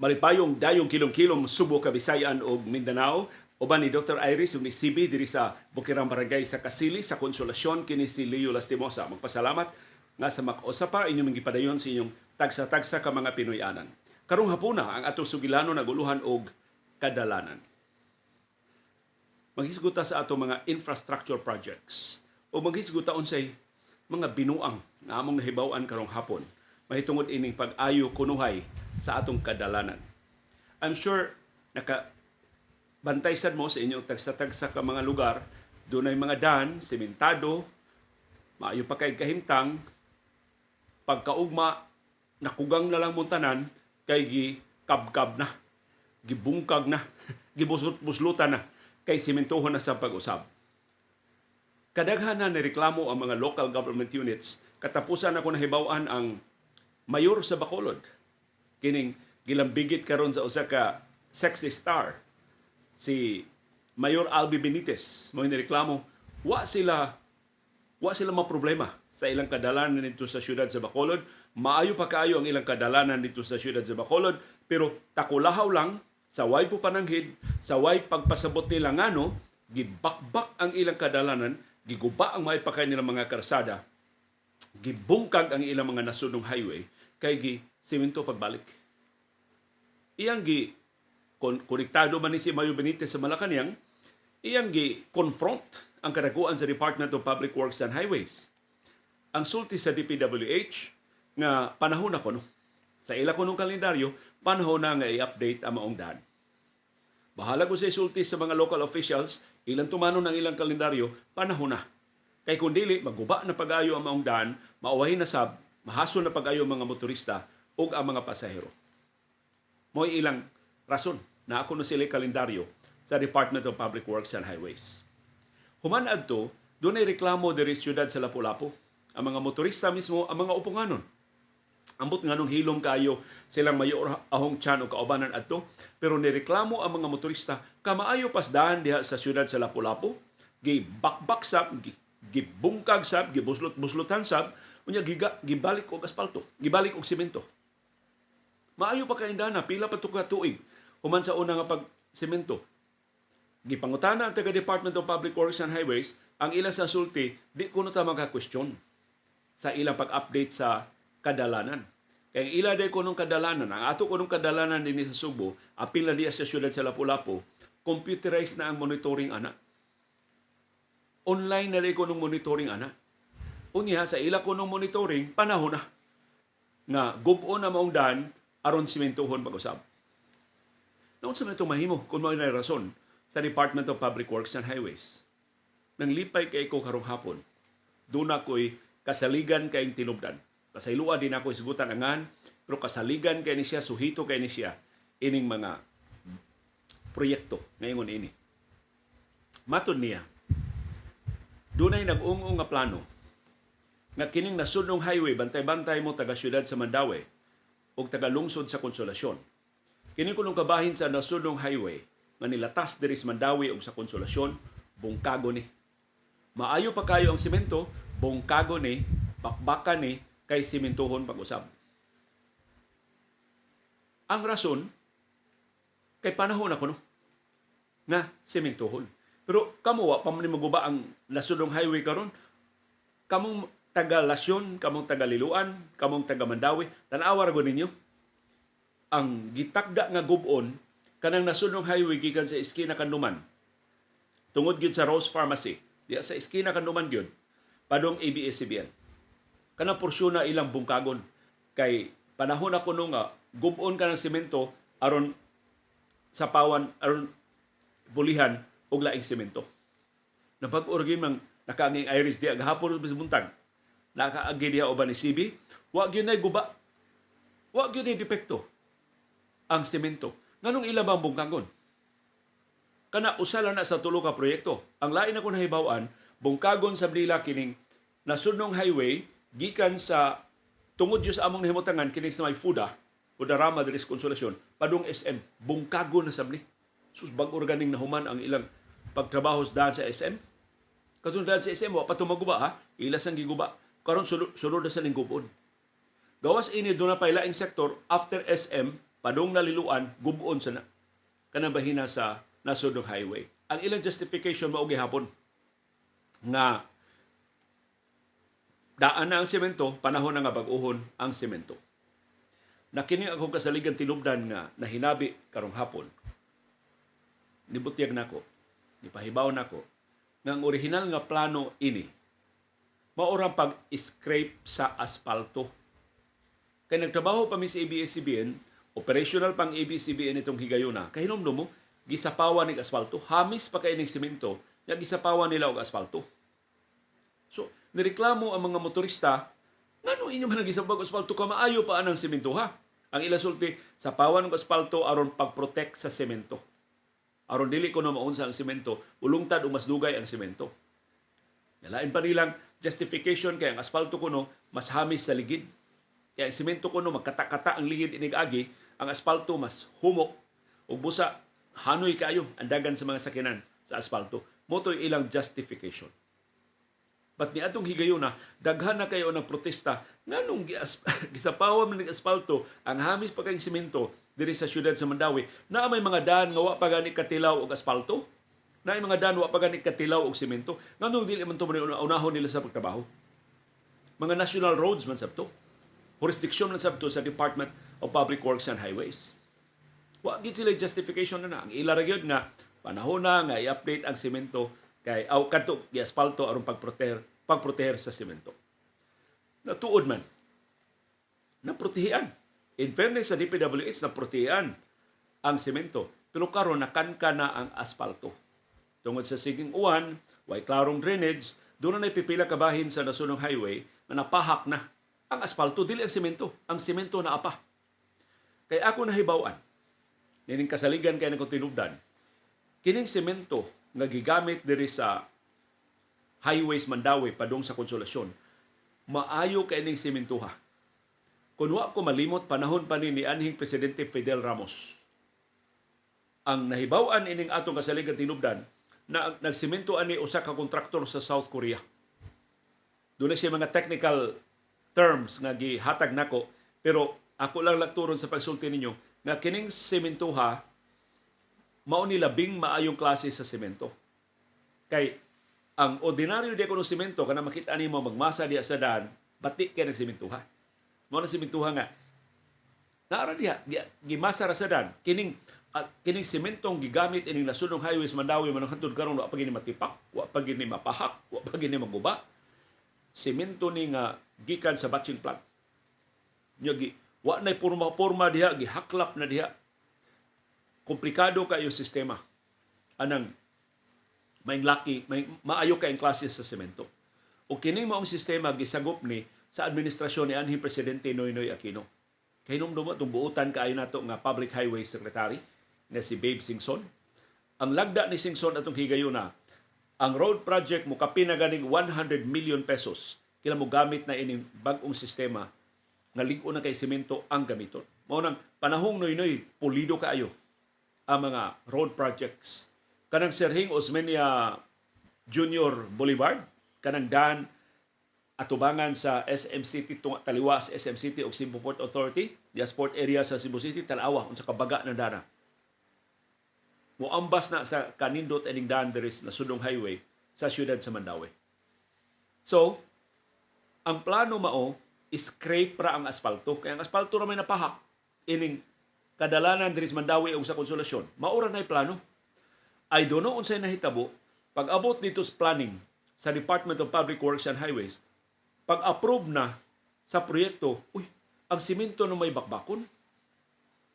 malipayong dayong kilom-kilom Subo, Kabisayan ug Mindanao uban ni Dr. Iris ug ni CB diri sa Bukirang Barangay sa Kasili sa Konsolasyon kini si Leo Lastimosa. Magpasalamat nga sa makausap pa inyong gipadayon sa inyong tagsa-tagsa ka mga Pinoyanan. Karong hapuna ang atong sugilano naguluhan og kadalanan. Maghisguta sa ato mga infrastructure projects o maghisguta unsay mga binuang nga among nahibaw-an karong hapon mahitungod ining pag-ayo kunuhay sa atong kadalanan. I'm sure naka bantay sad mo sa inyong tagsa-tagsa ka mga lugar, dunay mga dan, sementado, maayo pa kay kahimtang, pagkaugma, nakugang na lang muntanan, kay gi kabkab na, gibungkag na, gibuslut-buslutan na, kay simentohon na sa pag-usab. Kadaghan na nireklamo ang mga local government units, katapusan ako nahibawan ang mayor sa Bacolod. Kining gilambigit karon sa usa ka sexy star si Mayor Albi Benitez. Mo nireklamo wa sila wa sila ma problema sa ilang kadalanan dito sa syudad sa Bacolod. Maayo pa kaayo ang ilang kadalanan dito sa syudad sa Bacolod pero takulahaw lang sa way po pananghid sa way pagpasabot nila ngano gibakbak ang ilang kadalanan giguba ang may pakay nilang mga karsada gibungkag ang ilang mga nasunong highway kay gi simento pagbalik iyang gi kon konektado man ni si Mayo Benitez sa Malacañang, iyang gi confront ang kadakuan sa Department of Public Works and Highways. Ang sulti sa DPWH nga panahon na kuno sa ila kunong kalendaryo, panahon na nga i-update ang maong daan. Bahala ko sa isulti sa mga local officials, ilang tumano ng ilang kalendaryo, panahon na. Kay kung dili, maguba na pag-ayo ang maong daan, mauwahin na sab, mahaso na pag-ayo ang mga motorista ug ang mga pasahero. Mo'y ilang rason na ako no sila kalendaryo sa Department of Public Works and Highways. Human adto, doon ay reklamo diri siyudad sa Lapu-Lapu. Ang mga motorista mismo, ang mga upunganon. Ambot nga nung hilom kayo silang mayor ahong tiyan o kaubanan adto, pero nireklamo ang mga motorista kamaayo pasdaan diha sa siyudad sa Lapu-Lapu, gibakbak sab, gibungkag sab, gibuslot-buslotan sab, unya giga gibalik og asfalto, gibalik og semento. Maayo pa kay na pila pa ka tuig human sa una nga pag semento. Gipangutana ang taga Department of Public Works and Highways ang ilang sa sulti di kuno ta maka-question sa ilang pag-update sa kadalanan. Kaya ila day kunong kadalanan, ang ato kunong kadalanan din sa Subo, apil na diya sa syudad sa Lapu-Lapu, computerized na ang monitoring ana. Online na day kunong monitoring ana. Unya sa ila kunong monitoring, panahon na nga gubo na maong aron simentohon pag-usab. Noon sa ito mahimo kung may rason sa Department of Public Works and Highways. Nang lipay kay ko karong hapon, doon ako'y kasaligan kay tinubdan. Kasailua din ako isugutan angan, pero kasaligan kay ni siya, suhito kay ni siya, ining mga proyekto ngayon ini. Matod niya, doon ay nag-ungo nga plano nga kining nasunong highway, bantay-bantay mo taga syudad sa Mandawi o taga lungsod sa Konsolasyon. Kini kunong kabahin sa nasunong highway nga nilatas diri sa Mandawi o sa Konsolasyon, bungkago ni. Maayo pa kayo ang simento, bungkago ni, bakbaka ni, kay simentohon pag-usab. Ang rason, kay panahon ako no, nga simentohon. Pero kamo wa pa man maguba ang nasunong highway karon. Kamong taga Lasyon, kamong taga Liluan, kamong taga Mandawi, tan-awar go ninyo. Ang gitakda nga gubon kanang nasunong highway gikan sa iskina Kanduman. Tungod gyud sa Rose Pharmacy, diya sa iskina Kanduman gyud, padong ABS-CBN. Kanang porsyon na ilang bungkagon kay panahon ako nung nga gubon ka ng semento aron sa pawan aron bulihan og laing semento. Napag-orgin mang nakaanging iris di agahapon sa buntag. Nakaagi diha uban ni CB, wa gyud nay guba. Wa gyud nay depekto ang semento. Nganong ila bang bungkagon? Kana usala na sa tulo ka proyekto. Ang lain ako nahibaw-an, bungkagon sa Blila kining nasunong highway gikan sa tungod sa among nahimutangan kini sa may FUDA, Fudarama diri sa Konsolasyon, padung SM, bungkagon na sabni. Sus bag organing nahuman ang ilang pagtrabaho sa sa SM. Daan sa SM, wa pa tumaguba ha, ilas ang giguba. Karon sulod, sulod sa ning gubon. Gawas ini doon na pay laing sektor after SM padong naliluan gubon sa na kanang bahina sa nasudong highway. Ang ilang justification mao gihapon nga daan na ang semento, panahon na nga bag-ohon ang semento. Nakini akong kasaligan tinubdan nga nahinabi karong hapon. Nibutyag nako, nipahibaw nako nga ang original nga plano ini maorang pag-scrape sa asfalto. Kay nagtrabaho pa mi sa ABS-CBN, operational pang ABS-CBN itong higayuna. Kay hinumdum mo, gisapawan ng asfalto, hamis pa kay ng simento, nga gisapawan nila og asfalto. So, nireklamo ang mga motorista, nga no inyo man nagisapag asfalto ka, maayo pa anang simento ha. Ang ila sulti, sapawan ng asfalto aron pag-protect sa semento. Aron dili ko na maunsa ang semento, ulungtad o mas dugay ang semento. Nalain pa nilang justification kay ang asfalto kuno mas hamis sa ligid. Kaya ang semento kuno magkata-kata ang ligid inig agi, ang asfalto mas humok ug busa hanoy kayo ang dagan sa mga sakinan sa asfalto. Moto ilang justification. But ni atong higayuna, daghan na kayo ng protesta nganong gisapawan man ng asfalto ang hamis pa kayong semento diri sa syudad sa Mandawi na may mga daan nga wa pa gani katilaw og asfalto na mga daan wa pa gani katilaw og semento nganong dili man man unahon nila sa pagtrabaho. Mga national roads man sabto jurisdiction man sabto sa Department of Public Works and Highways. Wa gid sila justification na na. Ang ila ra gyud nga panahon na nga i-update ang semento kay aw kadto gi asfalto aron pagproteher pagproteher sa semento natuod man. Naprotehian in fairness sa DPWH naprotehian ang semento pero karon nakanka na ang asfalto tungod sa siging uwan way klarong drainage doon na pipila ka bahin sa nasunong highway na napahak na ang asfalto dili ang semento ang semento na apa. Kay ako nahibawan nining kasaligan kay nako tinubdan. Kining semento nga gigamit diri sa highways Mandawi padung sa konsolasyon maayo kay ning sementoha kung wa ko malimot panahon pa ni anhing presidente Fidel Ramos. Ang nahibaw-an ining atong kasaligan tinubdan na nagsemento ani usa ka kontraktor sa South Korea Doon siya mga technical terms nga gihatag nako pero ako lang lakturon sa pagsulti ninyo nga kining sementoha mao ni labing maayong klase sa semento. Kay ang ordinaryo di kuno semento kana makita nimo magmasa diya sa daan, batik kay nagsementoha. Mao na sementoha nga naara diha gi- gimasa ra sa daan kining at kining sementong gigamit ining nasunong highways Mandawi manang hantud karon wa pa gini matipak, wa pa gini mapahak, wa pa gini maguba. Semento ni nga gikan sa batching plant. Nya gi wa nay porma-porma diha gihaklap na diha. Komplikado kayo sistema. Anang may laki may maayo kayong klase sa semento o kining maong sistema gisagop ni sa administrasyon ni anhing presidente Noynoy Aquino. Kay nung dumo itong buutan kaayo nato nga public highway secretary na si Babe Singson ang lagda ni Singson atong higayuna ang road project mo kapina ganing 100 million pesos kila mo gamit na ining bag-ong sistema nga lig na kay semento ang gamiton mao nang panahong noynoy pulido kaayo ang mga road projects. Kanang Serhing Osmeña Junior Boulevard, kanang Dan atubangan sa SM City taliwa sa SM City ug Cebu Port Authority, the sport area sa Cebu City tanawa unsa kabaga na dana. Moambas na sa kanindot ining daan na sudong highway sa siyudad sa Mandawi. So, ang plano mao scrape ra ang asfalto kaya ang asfalto ra may napahak ining kadalanan diri sa Mandawi ug sa konsolasyon. Maura na plano. I don't know unsay nahitabo pag abot dito sa planning sa Department of Public Works and Highways, pag approve na sa proyekto, uy, ang simento na may bakbakon.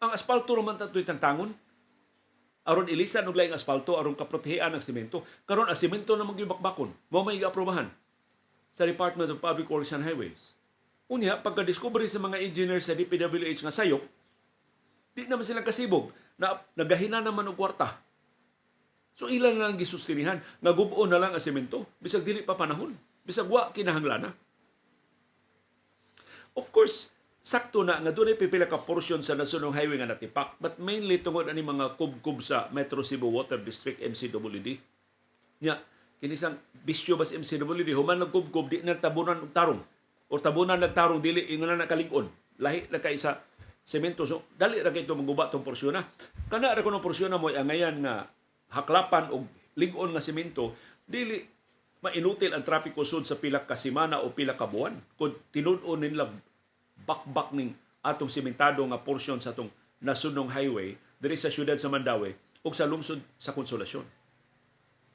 Ang asfalto naman tato'y tangtangon. Aron ilisan og laing asfalto aron kaprotehean ang simento. Karon ang simento na mga bakbakon, mo may aprobahan sa Department of Public Works and Highways. Unya, pagka-discovery sa mga engineers sa DPWH nga sayop, di naman silang kasibog na nagahina naman og kwarta. So ilan na lang gisustinihan nga gubo na lang ang semento bisag dili pa panahon bisag wa kinahanglan na. Of course, sakto na nga dunay pipila ka portion sa nasunong highway nga natipak but mainly tungod ani mga kubkub sa Metro Cebu Water District MCWD. Nya kinisang bisyo bas MCWD human ng kubkub di na tabunan og tarong o tabunan nagtarong dili ingon na nakalig-on lahi na kay sa semento. So, dali ra kito maguba tong porsyon na. Kana ra kuno porsyon na mo angayan nga haklapan og lig-on nga semento, dili mainutil ang traffic usod sa pila ka semana o pila ka buwan. Kung tinud-on nila bakbak ning atong sementado nga porsyon sa atong nasunong highway diri sa syudad sa Mandawi ug sa lungsod sa Konsolasyon.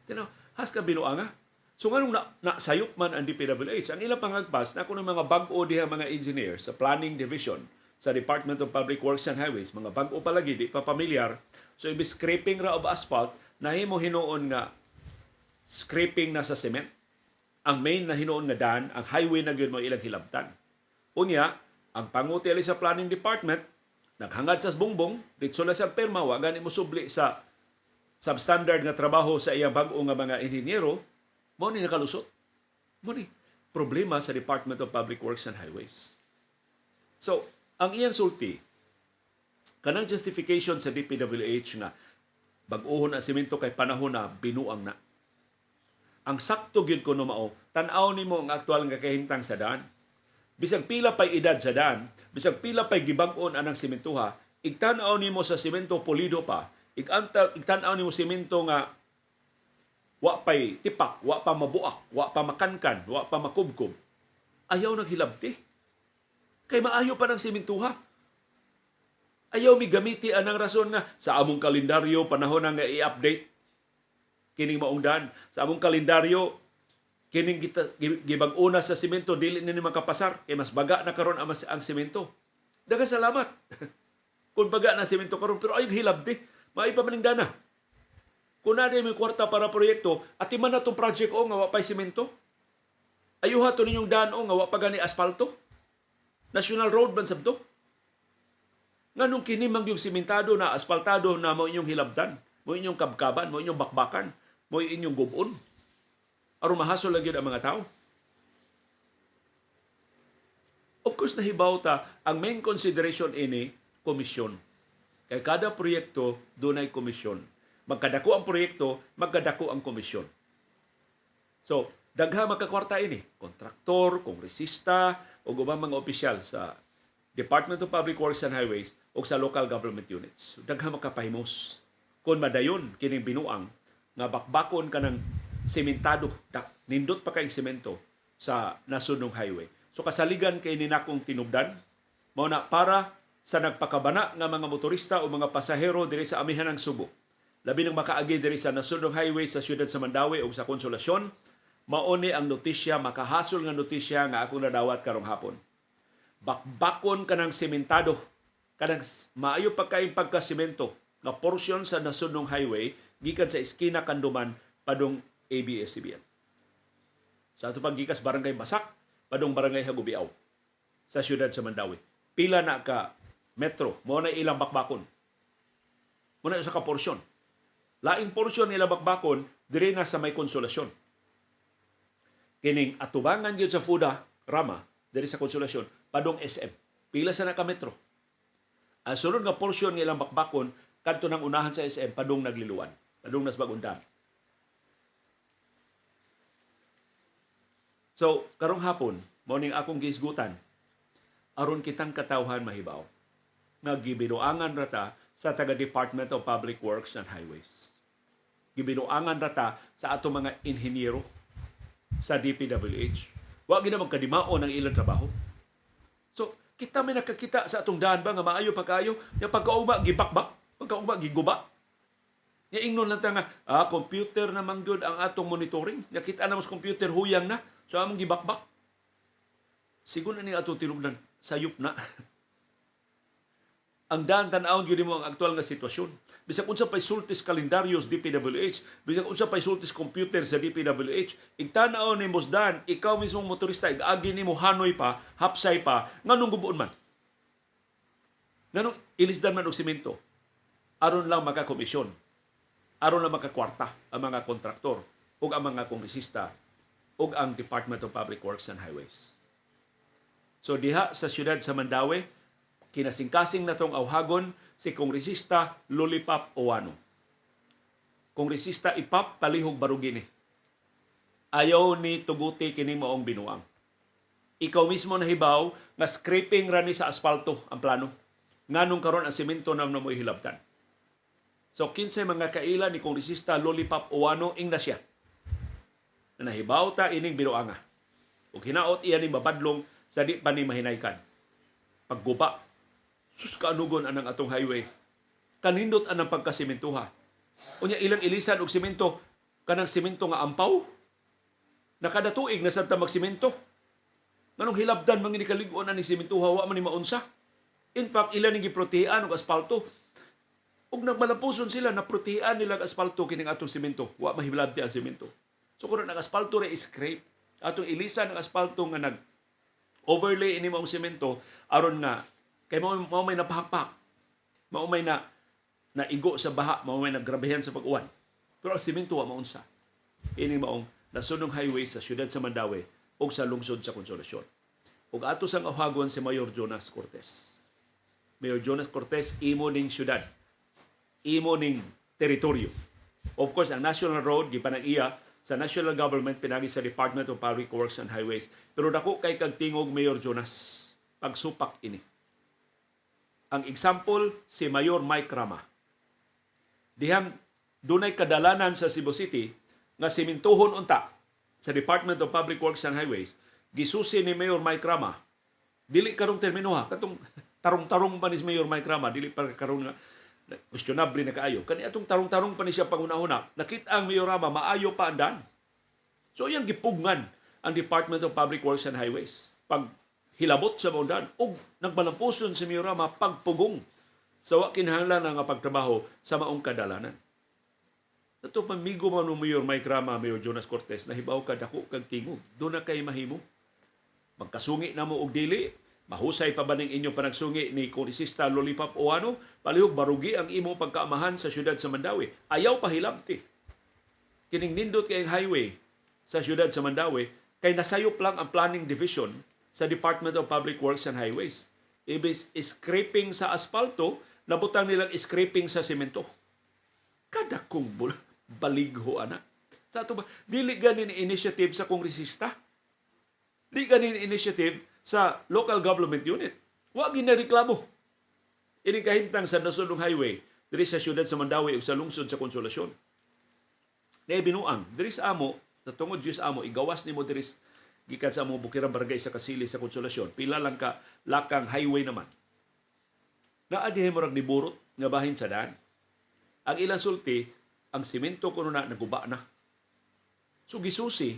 Tinaw, has ka binuanga. So nganong na, nasayop man ang DPWH, ang ilang pangagpas na kuno mga bag-o diha mga engineers sa planning division sa Department of Public Works and Highways, mga bag-o palagi, di pa pamilyar. So ibig scraping ra of asphalt, nahimo hinuon nga scraping na sa cement. Ang main na hinuon nga daan, ang highway na gyud mo ilang hilabtan. Unya, ang panguti ali sa planning department, naghangad sa bongbong, ditso na sa perma, wa gani subli sa substandard nga trabaho sa iyang bag-o nga mga inhinyero, mo ni nakalusot. Mo ni problema sa Department of Public Works and Highways. So, ang iyang sulti, kanang justification sa DPWH nga bag-ohon ang semento kay panahon na binuang na. Ang sakto gyud ko no mao, tan-aw nimo ang aktual nga kahimtang sa daan. Bisag pila pay edad sa daan, bisag pila pay gibag-on anang sementuha, igtan-aw nimo sa semento polido pa, igtan-aw nimo semento nga wa pay tipak, wa pa mabuak, wa pa makankan, wa pa makubkob. Ayaw naghilabti. Kay maayo pa ng sementuha. Ayaw mi gamiti anang rason nga sa among kalendaryo panahon na nga i-update kining maungdan. Sa among kalendaryo kining gibag-una sa semento dili ni makapasar kay mas baga na karon ang, ang semento. Daga salamat. Kung baga na semento karon pero ayaw hilabti. Maay pa maning dana. Kung na may kwarta para proyekto, at man na itong project o nga wa pa'y simento. Ayuha to ninyong daan o nga wa pa gani asfalto. National road man sabto. Nga nung kinimang yung simentado na asfaltado na mo inyong hilabdan, mo inyong kabkaban, mo inyong bakbakan, mo inyong gubon. Aron mahasol lang yun ang mga tao. Of course, nahibaw ta, ang main consideration ini, komisyon. Kay kada proyekto, doon ay komisyon. Magkadako ang proyekto, magkadako ang komisyon. So, dagha magkakwarta ini. Kontraktor, kongresista, o ubang mga opisyal sa Department of Public Works and Highways o sa local government units. Dagha makapahimos. Kung madayon kining binuang nga bakbakon ka ng sementado, nindot pa kay semento sa nasunong highway. So kasaligan kay ninakong tinubdan mao na para sa nagpakabana nga mga motorista o mga pasahero diri sa amihan ng Subo. Labi nang makaagi diri sa nasunong highway sa siyudad sa Mandawi o sa Konsolasyon, mao ni ang notisya makahasol nga notisya nga ako nadawat karong hapon. Bakbakon kanang sementado kanang maayo pa kay pagkasemento nga porsyon sa nasunong highway gikan sa eskina Kanduman padong ABS-CBN. Sa ato paggikas barangay Basak padong barangay Hagubiaw sa siyudad sa Mandawi. Pila na ka metro mo na ilang bakbakon. Mo na sa ka porsyon. Laing porsyon nila bakbakon dire na sa may konsolasyon. Kining atubangan gyud sa Fuda Rama diri sa konsolasyon padong SM. Pila sa na ka metro. Ang sunod nga porsyon nilang bakbakon kadto nang unahan sa SM padung nagliluwan. Padung nas bagundan. So, karong hapon, morning akong gisgutan, aron kitang katawhan mahibaw nga gibinuangan rata sa taga Department of Public Works and Highways. Gibinuangan rata sa ato mga inhinyero sa DPWH. Wa gina magkadimaon ang ilang trabaho. So, kita may nakakita sa atong daan ba nga maayo pa kayo, yung pagkauma gibakbak, pagkauma giguba. Ya ingnon lang ta nga, ah, computer naman gyud ang atong monitoring. Nakita na mas computer huyang na. So among gibakbak. Siguro na ni atong tinubdan, sayop na. ang daan tan-awon gyud mo ang aktual nga sitwasyon. Bisag unsa pay sultis kalendaryos DPWH, bisag unsa pay sultis computer sa DPWH, igtan-aw ni dan, ikaw mismong motorista, igagi nimo hanoy pa, hapsay pa, nganong gubuon man. Nganong ilisdan man og semento. Aron lang makakomisyon. Aron lang makakwarta ang mga kontraktor ug ang mga kongresista ug ang Department of Public Works and Highways. So diha sa siyudad sa Mandawi, kinasingkasing na tong awhagon si Kongresista Lollipop Owano. Kongresista Ipap Palihog Barugini. Ayaw ni tuguti kini maong binuang. Ikaw mismo nahibaw nga scraping rani sa asfalto ang plano. nganong karon ang semento na mo hilabtan. So kinsay mga kaila ni kongresista Lollipop Uwano ing na siya. Na nahibaw ta ining binuanga. Ug hinaot iya ni mabadlong sa di pa ni mahinaykan. Pagguba. Sus kaanugon anang atong highway. Kanindot anang pagkasimentuha. Unya ilang ilisan og simento kanang simento nga ampaw. Nakada tuig na sa magsimento. Nganong hilabdan mangini kaliguan ani simentuha wa man ni maunsa. In fact, ilan ni giprotehan og asfalto ug nagmalapuson sila na protean nila ang asfalto kining atong semento wa mahilabti ang semento so kung ang asfalto ra scrape. Atong ilisan ang asfalto nga nag overlay ini mao semento aron nga kay mao, mao may napahakpak. Mao may na naigo sa baha mao may nagrabehan sa pag-uwan. Pero ang semento wa maunsa. Ini maong nasunong highway sa siyudad sa Mandawi ug sa lungsod sa Konsolasyon ug ato sang ahagon si Mayor Jonas Cortez Mayor Jonas Cortez imo ning siyudad. Imo ning teritoryo. Of course, ang national road gipanag iya sa national government pinagi sa Department of Public Works and Highways. Pero dako kay kag tingog Mayor Jonas pagsupak ini. Ang example si Mayor Mike Rama. Dihang dunay kadalanan sa Cebu City nga simintuhon unta sa Department of Public Works and Highways gisusi ni Mayor Mike Rama dili karong termino ha katong tarong-tarong pa ni Mayor Mike Rama dili pa karon nga questionable na kaayo. Kani atong tarong-tarong pa ni siya panguna-una, nakita ang Mayorama, maayo pa andan. So iyang gipugngan ang Department of Public Works and Highways. Pag hilabot sa maundan, o nagbalampuson si Mayorama pagpugong sa wa kinahanglan nga pagtrabaho sa maong kadalanan. Ito pamigo man mo Mayor Mike Rama, Mayor Jonas Cortez, nahibaw ka dako kag tingog. Doon na kay mahimo. Magkasungi na mo og dili, Mahusay pa ba ning inyong panagsungi ni Kongresista Lollipop Oano? Palihog barugi ang imong pagkaamahan sa syudad sa Mandawi. Ayaw pahilabti. Kining nindot kay highway sa syudad sa Mandawi kay nasayop lang ang planning division sa Department of Public Works and Highways. Ibis scraping sa asfalto, nabutang nilang scraping sa semento. Kada kong baligho ana. Sa ato ba, dili ganin initiative sa kongresista. Di ganin initiative sa local government unit. Wa ginareklamo. Ini kahimtang sa Nasunong Highway diri sa siyudad sa Mandawi ug sa lungsod sa Konsolasyon. Na binuang diri sa amo sa tungod Dios amo igawas nimo diri gikan sa amo bukirang barangay sa Kasili sa Konsolasyon. Pila lang ka lakang highway naman. Na adihe mo rag niburot nga bahin sa daan. Ang ilang sulti, ang simento kuno na naguba na. So gisusi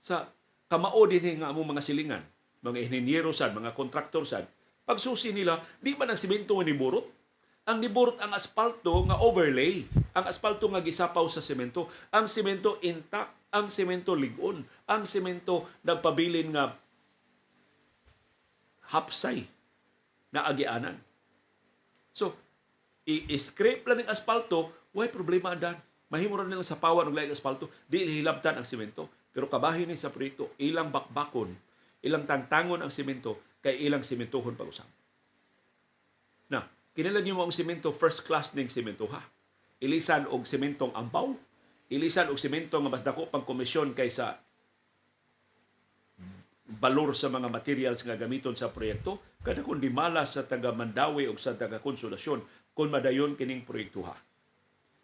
sa kamao din nga among mga silingan mga inhinyero sad, mga kontraktor sad, pagsusi nila, di ba ng simento nga niburot? Ang niburot ang asfalto nga overlay. Ang asfalto nga gisapaw sa semento. Ang semento intact. Ang semento ligon. Ang semento nagpabilin nga hapsay na agianan. So, i-scrape lang ng asfalto, why problema andan? Mahimo ra nila sa pawan og laing asfalto, di hilabtan ang semento. Pero kabahin ni sa proyekto, ilang bakbakon ilang tangtangon ang simento kay ilang simentohon pag-usap. Na, kinilagyo mo ang simento first class ning simento ha. Ilisan og simentong ambaw, ilisan og simento nga mas dako pang komisyon kaysa balor sa mga materials nga gamiton sa proyekto kada kun dimala sa taga Mandawi o sa taga Konsolasyon kung madayon kining proyektuha.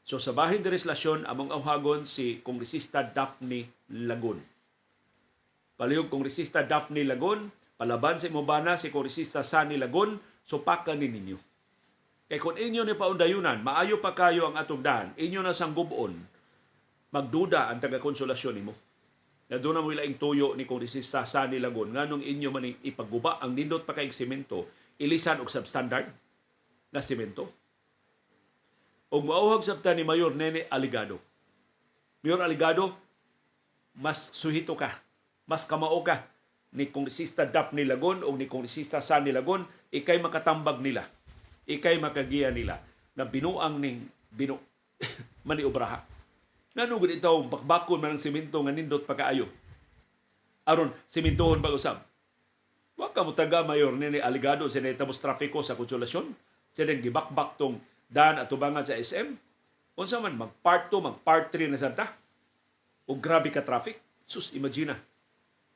So sa bahin de reslasyon among awhagon si Kongresista Daphne Lagun Palihog Kongresista Daphne Lagon, palaban sa Imobana si Kongresista Sani Lagon, supakan ni ninyo. Kay kung inyo ni paundayunan, maayo pa kayo ang atong dahan, inyo na sang gubon, magduda ang taga-konsolasyon nimo. Na doon na mo ilaing tuyo ni Kongresista Sani Lagon, nganong inyo man ipaguba ang nindot pa kay semento, ilisan og substandard na semento. Og mauhag sabta ni Mayor Nene Aligado. Mayor Aligado, mas suhito ka mas kamao ka ni Kongresista Daphne Lagon o ni Kongresista Sani Lagon, ikay makatambag nila. Ikay makagiya nila na binuang ning binu maniobraha. Ngano gud itaw bakbakon man ang simento nga nindot pagkaayo. Aron simentohon pag-usab. Wa ka mo taga mayor ni Aligado sa netamos trafiko sa konsolasyon. Siya gibakbak tong daan at tubangan sa SM. Unsa man mag part 2, mag part 3 na santa. O grabe ka traffic. Sus, imagine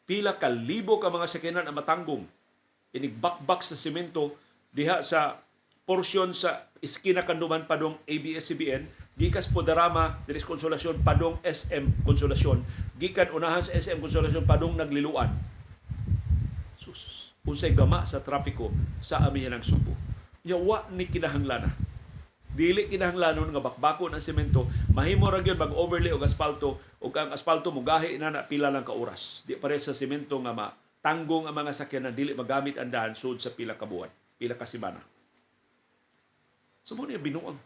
pila ka libo ka mga sakyanan ang matanggong. Inigbakbak sa semento diha sa porsyon sa iskina kanduman padong ABS-CBN gikas Podarama diris Konsolasyon padong SM Konsolasyon. Gikan unahan sa SM Konsolasyon padong nagliluan. Sus unsay gama sa trapiko sa amihan ng Subo. Nya wa ni kinahanglan dili kinahanglanon nga bakbako ng semento mahimo ra gyud mag overlay og asfalto ug ang asfalto mo gahi na na pila lang ka oras. Di pare sa semento nga ma tanggong ang mga sakyanan dili magamit ang daan sud sa pila ka buwan pila ka semana. So mo binuang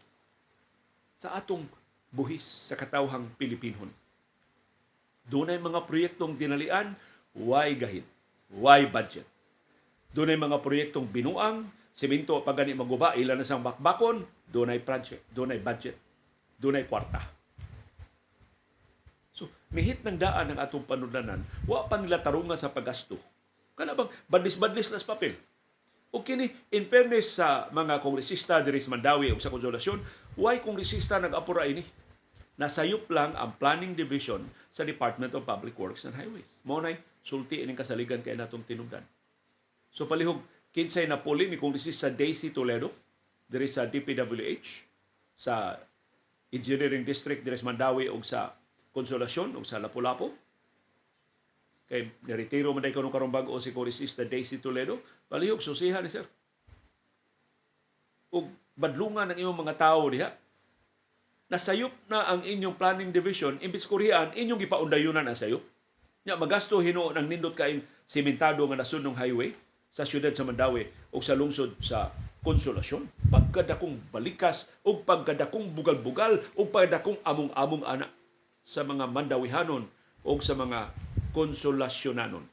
sa atong buhis sa katawhang Pilipinon dunay mga proyektong dinalian why gahin? Why budget? Dunay mga proyektong binuang semento pag gani maguba ila na sang bakbakon dunay project dunay budget dunay kwarta So, mihit ng daan ng atong panudlanan, wa pa nila tarunga sa paggasto. Kana bang badlis-badlis na sa papel. O kini, in fairness sa mga kongresista diri sa Mandawi o sa konsolasyon, why kongresista nag-apura ini? Nasayop lang ang planning division sa Department of Public Works and Highways. Mao sulti ining kasaligan kay natong tinubdan. So palihog kinsay na puli ni kongresista Daisy Toledo diri sa DPWH sa Engineering District diri sa Mandawi o sa Konsolasyon o sa Lapu-Lapu. Kay niretiro man day karon karong bag-o si kongresista Daisy Toledo, palihog susihan ni sir. Ug badlungan ng imong mga tao diha. Nasayop na ang inyong planning division, imbis kurihan, inyong gipaundayunan ang sayop. Nya magasto hino ng nindot kaing simentado nga nasunong highway sa siyudad sa Mandawi o sa lungsod sa konsolasyon. Pagkadakong balikas o pagkadakong bugal-bugal o pagkadakong among-among anak sa mga Mandawihanon o sa mga konsolasyonanon.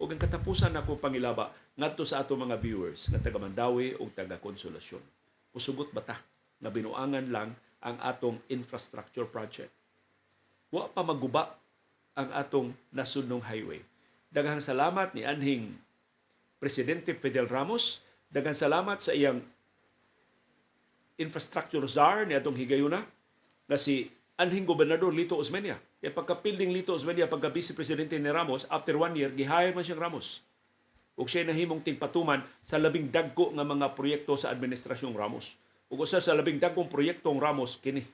O ang katapusan ako pangilaba ngadto sa ato mga viewers nga taga Mandawi o taga Konsolasyon. Usugot bata nga binuangan lang ang atong infrastructure project. Wa pa maguba ang atong nasunong highway. Daghang salamat ni anhing Presidente Fidel Ramos. Daghang salamat sa iyang infrastructure czar ni atong higayuna na si anhing gobernador Lito Osmeña. Kaya pagka-pilding Lito Osmeña, pagka vice presidente ni Ramos, after one year, gihire man siyang Ramos. Ug siya nahimong tingpatuman sa labing dagko nga mga proyekto sa administrasyong Ramos. Ug usa sa labing dagkong proyektong Ramos kini.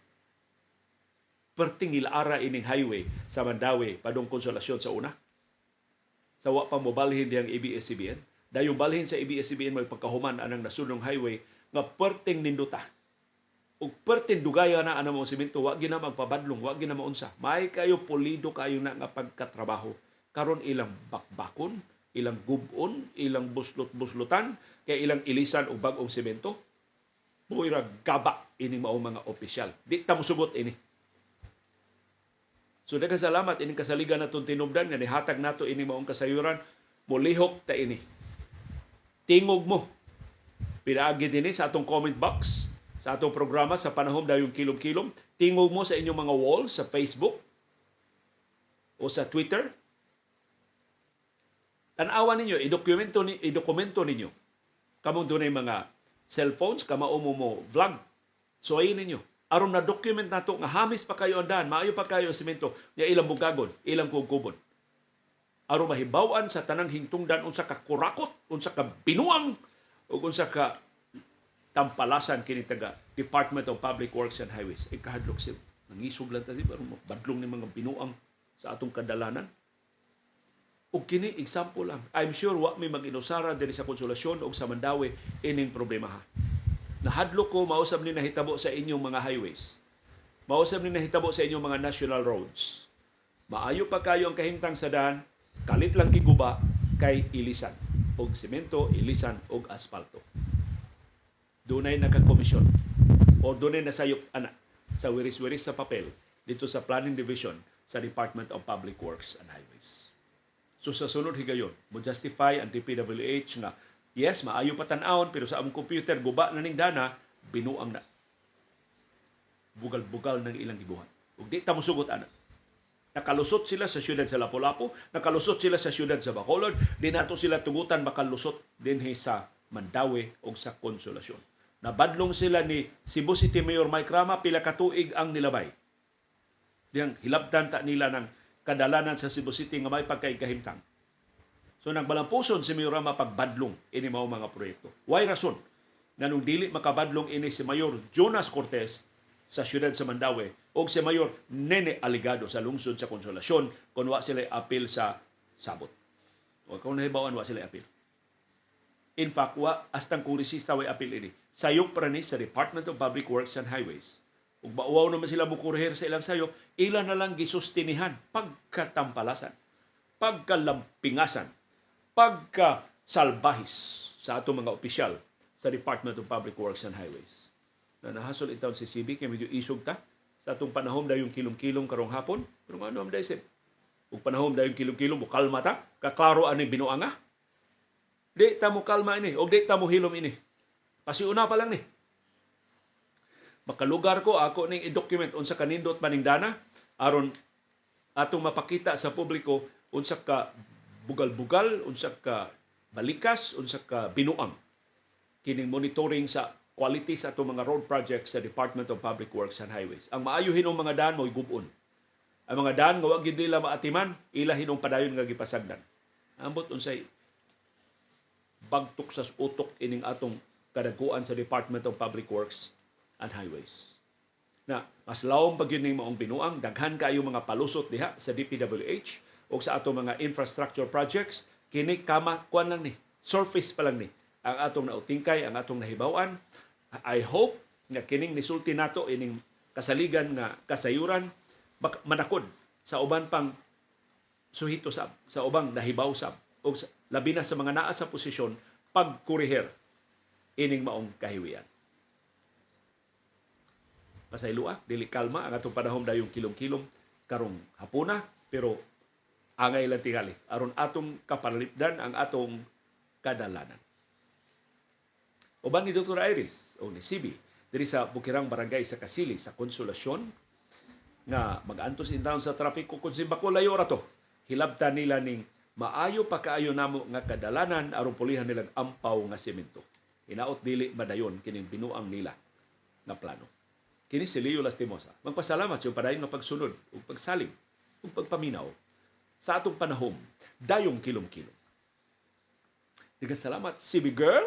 Perting ilaara ining highway sa Mandawi padung konsolasyon sa una. Sa wa pa mobalhin diyang ABS-CBN. Dayon balhin sa ABS-CBN may pagkahuman anang nasunong highway nga perting ninduta. Ug pertin dugaya na ana mo semento wa gina magpabadlong wa gina maunsa. May kayo pulido kayo na nga pagkatrabaho. Karon ilang bakbakon ilang gubon ilang buslot-buslutan kay ilang ilisan og bag-ong semento buira gaba ining mao mga opisyal. Di ta mosugot ini. So daghang salamat ining kasaligan naton tinubdan nga nihatag nato ini maong kasayuran. Molihok ta ini. Tingog mo. Pinaagi dinhi sa atong comment box sa atong programa sa panahon dayong kilom-kilom. Tingog mo sa inyong mga wall sa Facebook o sa Twitter. Tanawan ninyo, idokumento, ni, idokumento ninyo. Kamong dunay mga cellphones, kamao mo vlog. So ay ninyo. Aron na document nato nga hamis pa kayo andan, maayo pa kayo ang semento, ya ilang bugagon, ilang kugkubon. Aron mahibawan sa tanang hingtungdan unsa ka kurakot, unsa ka binuang, ug unsa ka tampalasan kini taga Department of Public Works and Highways. Ay kahadlok sila. Nangisog lang tayo, pero badlong ni mga binuang sa atong kadalanan. O kini, example lang. I'm sure wa may mag-inusara diri sa konsolasyon o sa Mandawi ining problema ha. Nahadlok ko, mausap ni nahitabo sa inyong mga highways. Mausap ni nahitabo sa inyong mga national roads. Maayo pa kayo ang kahimtang sa daan, kalit lang giguba kay ilisan. Og semento, ilisan, og asfalto dunay nakakomisyon o dunay nasayop ana sa wiris-wiris sa papel dito sa Planning Division sa Department of Public Works and Highways. So sa sunod higayon, mo justify ang DPWH nga yes, maayo pa tan-awon pero sa among computer guba na ning dana, binuang na. Bugal-bugal ng ilang gibuhat. Ug di ta mosugot ana. Nakalusot sila sa siyudad sa Lapu-Lapu, nakalusot sila sa siyudad sa Bacolod, di nato sila tugutan makalusot dinhi sa Mandawi o sa Konsolasyon. Nabadlong sila ni Cebu City Mayor Mike Rama pila ka tuig ang nilabay. Diyang hilabtan ta nila ng kadalanan sa Cebu City nga may pagkaigahimtang. So nagbalampuson si Mayor Rama pagbadlong ini mga proyekto. Why rason? nga nung dili makabadlong ini si Mayor Jonas Cortez sa siyudad sa Mandawi o si Mayor Nene Aligado sa lungsod sa Konsolasyon kung wa sila apil sa sabot. O kung nahibawan wa sila apil. In fact, wa astang kongresista way apil ini. Sayop pa ni sa Department of Public Works and Highways. Ug bauaw naman sila mukurher sa ilang sayop, ila na lang gisustinihan pagkatampalasan, pagkalampingasan, pagkasalbahis sa ato mga opisyal sa Department of Public Works and Highways. Na nahasol itaw si CB kay medyo isog ta sa atong panahon dayong kilom-kilom karong hapon. Pero ano am daysip? Ug panahon dayong kilom-kilom mo kalma ta, kaklaro ani binuanga. Di ta mo kalma ini, og di ta mo hilom ini. Pasiuna pa lang ni. Makalugar ko ako ning i-document unsa kanindot maning dana aron atong mapakita sa publiko unsa ka bugal-bugal, unsa ka balikas, unsa ka binuang kining monitoring sa quality sa atong mga road projects sa Department of Public Works and Highways. Ang maayo hinong mga daan mo gubon. Ang mga daan nga wa gid nila maatiman, ila hinong padayon nga gipasagdan. Ambot unsay bagtok sa utok ining atong kadaguan sa Department of Public Works and Highways. Na mas lawom pag yun yung maong binuang, daghan kayo mga palusot diha sa DPWH o sa atong mga infrastructure projects, kini kama kuan lang ni, surface pa lang ni ang atong nautingkay, ang atong nahibawan. I hope nga kining nisulti nato ining kasaligan nga kasayuran manakod sa uban pang suhito sab, sa ubang nahibaw sab o labi na sa mga naa sa posisyon pagkuriher ining maong kahiwian. Pasaylua, dili kalma ang atong panahon dayong kilom-kilom karong hapuna pero angay lang tingali aron atong kapalipdan ang atong kadalanan. Uban ni Dr. Iris o ni Sibi diri sa Bukirang Barangay sa Kasili sa Konsolasyon nga mag-antos in town sa trafiko kung simbako layo ra to. Hilabtan nila ning maayo pa kaayo namo nga kadalanan aron pulihan nilang ampaw nga semento. Hinaot dili madayon kining binuang nila nga plano. Kini si Leo Lastimosa. Magpasalamat sa padayon nga pagsunod ug pagsalig ug pagpaminaw sa atong panahon dayong kilom-kilom. Diga salamat, CB Girl.